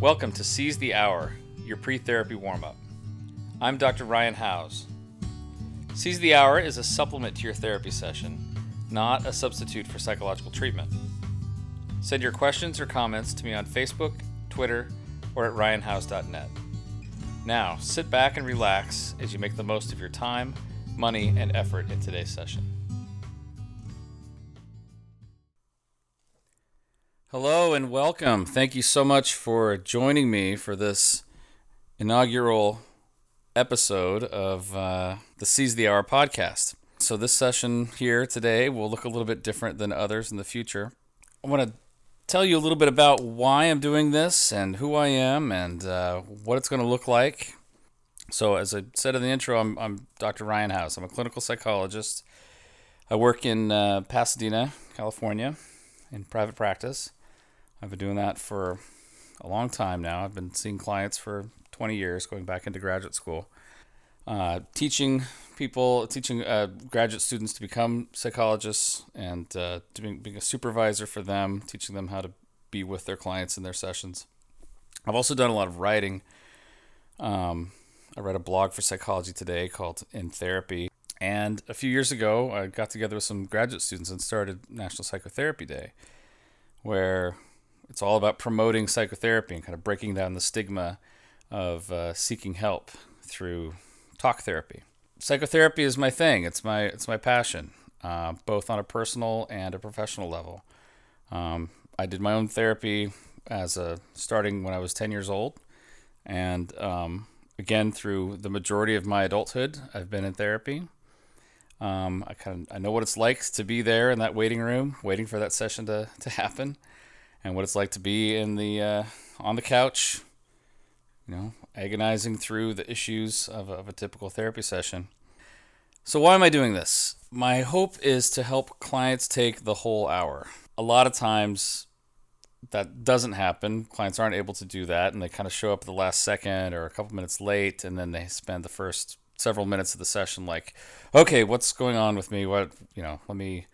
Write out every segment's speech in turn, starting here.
Welcome to Seize the Hour, your pre therapy warm up. I'm Dr. Ryan Howes. Seize the Hour is a supplement to your therapy session, not a substitute for psychological treatment. Send your questions or comments to me on Facebook, Twitter, or at ryanhowes.net. Now, sit back and relax as you make the most of your time, money, and effort in today's session. Hello and welcome. Thank you so much for joining me for this inaugural episode of uh, the Seize the Hour podcast. So, this session here today will look a little bit different than others in the future. I want to tell you a little bit about why I'm doing this and who I am and uh, what it's going to look like. So, as I said in the intro, I'm, I'm Dr. Ryan Howes. I'm a clinical psychologist. I work in uh, Pasadena, California, in private practice. I've been doing that for a long time now. I've been seeing clients for 20 years, going back into graduate school, uh, teaching people, teaching uh, graduate students to become psychologists and uh, being, being a supervisor for them, teaching them how to be with their clients in their sessions. I've also done a lot of writing. Um, I read a blog for Psychology Today called In Therapy. And a few years ago, I got together with some graduate students and started National Psychotherapy Day, where it's all about promoting psychotherapy and kind of breaking down the stigma of uh, seeking help through talk therapy. Psychotherapy is my thing. It's my it's my passion, uh, both on a personal and a professional level. Um, I did my own therapy as a starting when I was 10 years old, and um, again through the majority of my adulthood, I've been in therapy. Um, I kind of I know what it's like to be there in that waiting room, waiting for that session to to happen and what it's like to be in the uh, on the couch, you know, agonizing through the issues of of a typical therapy session. So why am I doing this? My hope is to help clients take the whole hour. A lot of times that doesn't happen. Clients aren't able to do that and they kind of show up at the last second or a couple minutes late and then they spend the first several minutes of the session like, "Okay, what's going on with me? What, you know, let me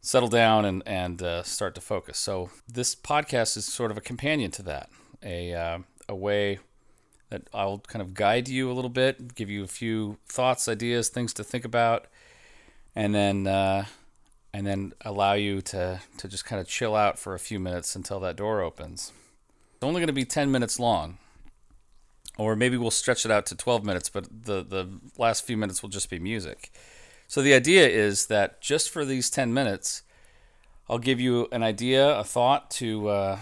settle down and and uh, start to focus. So this podcast is sort of a companion to that, a uh, a way that I'll kind of guide you a little bit, give you a few thoughts, ideas, things to think about, and then uh, and then allow you to to just kind of chill out for a few minutes until that door opens. It's only going to be ten minutes long. Or maybe we'll stretch it out to 12 minutes, but the, the last few minutes will just be music. So the idea is that just for these 10 minutes, I'll give you an idea, a thought to uh,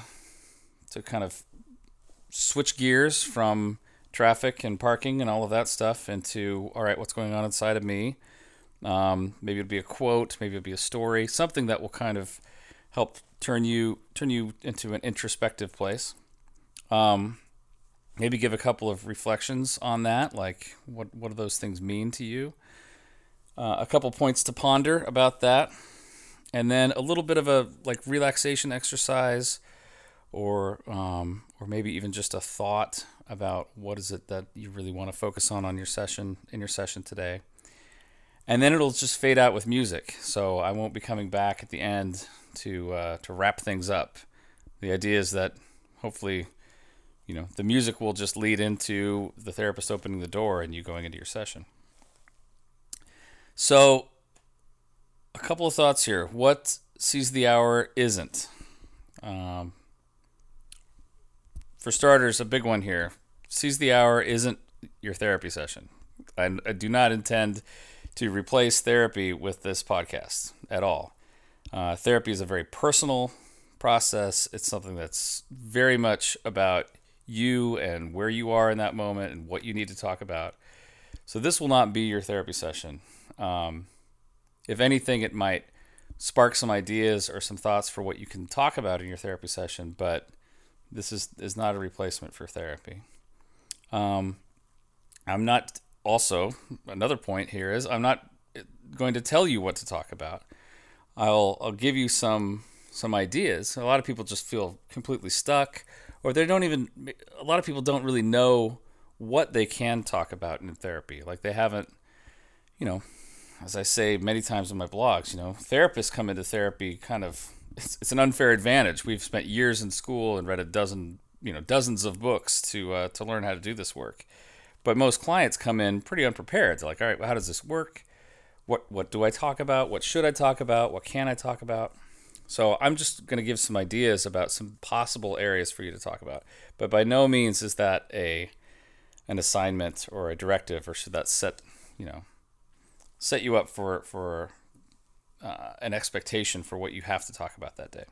to kind of switch gears from traffic and parking and all of that stuff into all right, what's going on inside of me? Um, maybe it'll be a quote, maybe it'll be a story, something that will kind of help turn you turn you into an introspective place. Um, maybe give a couple of reflections on that, like what what do those things mean to you? Uh, a couple points to ponder about that, and then a little bit of a like relaxation exercise, or um, or maybe even just a thought about what is it that you really want to focus on on your session in your session today. And then it'll just fade out with music, so I won't be coming back at the end to uh, to wrap things up. The idea is that hopefully, you know, the music will just lead into the therapist opening the door and you going into your session. So, a couple of thoughts here. What Seize the Hour isn't? Um, for starters, a big one here. Seize the Hour isn't your therapy session. I, I do not intend to replace therapy with this podcast at all. Uh, therapy is a very personal process. It's something that's very much about you and where you are in that moment and what you need to talk about. So, this will not be your therapy session. Um, if anything, it might spark some ideas or some thoughts for what you can talk about in your therapy session, but this is, is not a replacement for therapy. Um, I'm not also, another point here is I'm not going to tell you what to talk about. I'll, I'll give you some some ideas. A lot of people just feel completely stuck, or they don't even. A lot of people don't really know what they can talk about in therapy. Like they haven't, you know, as I say many times in my blogs, you know, therapists come into therapy kind of it's, it's an unfair advantage. We've spent years in school and read a dozen you know dozens of books to uh, to learn how to do this work. But most clients come in pretty unprepared. They're like, all right, well, how does this work? What what do I talk about? What should I talk about? What can I talk about? So I'm just going to give some ideas about some possible areas for you to talk about. But by no means is that a an assignment or a directive, or should that set you know set you up for for uh, an expectation for what you have to talk about that day.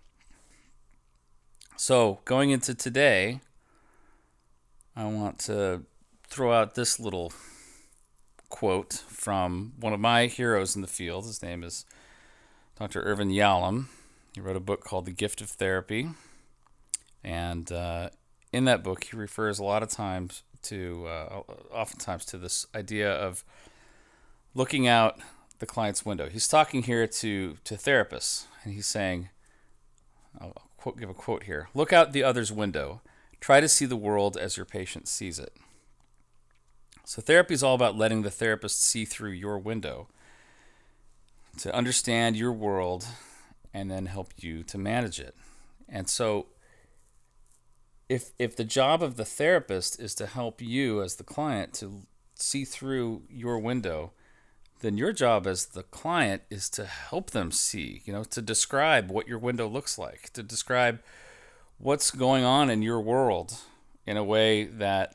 So going into today, I want to throw out this little quote from one of my heroes in the field. His name is Dr. Irvin Yalom. He wrote a book called The Gift of Therapy. And uh, in that book, he refers a lot of times to, uh, oftentimes, to this idea of looking out the client's window. He's talking here to, to therapists, and he's saying, I'll quote, give a quote here Look out the other's window. Try to see the world as your patient sees it. So, therapy is all about letting the therapist see through your window to understand your world and then help you to manage it. And so if if the job of the therapist is to help you as the client to see through your window, then your job as the client is to help them see, you know, to describe what your window looks like, to describe what's going on in your world in a way that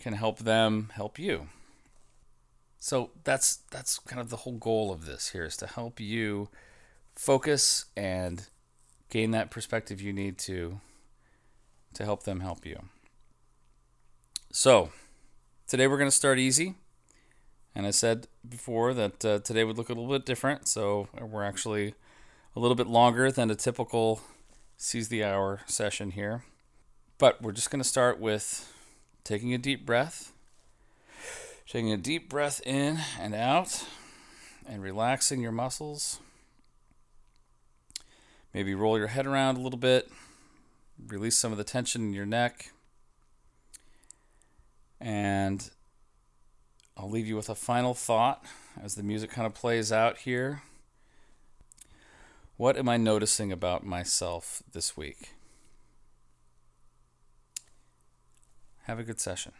can help them help you. So that's that's kind of the whole goal of this here is to help you focus and gain that perspective you need to to help them help you. So, today we're going to start easy. And I said before that uh, today would look a little bit different, so we're actually a little bit longer than a typical seize the hour session here. But we're just going to start with taking a deep breath, taking a deep breath in and out, and relaxing your muscles. Maybe roll your head around a little bit, release some of the tension in your neck. And I'll leave you with a final thought as the music kind of plays out here. What am I noticing about myself this week? Have a good session.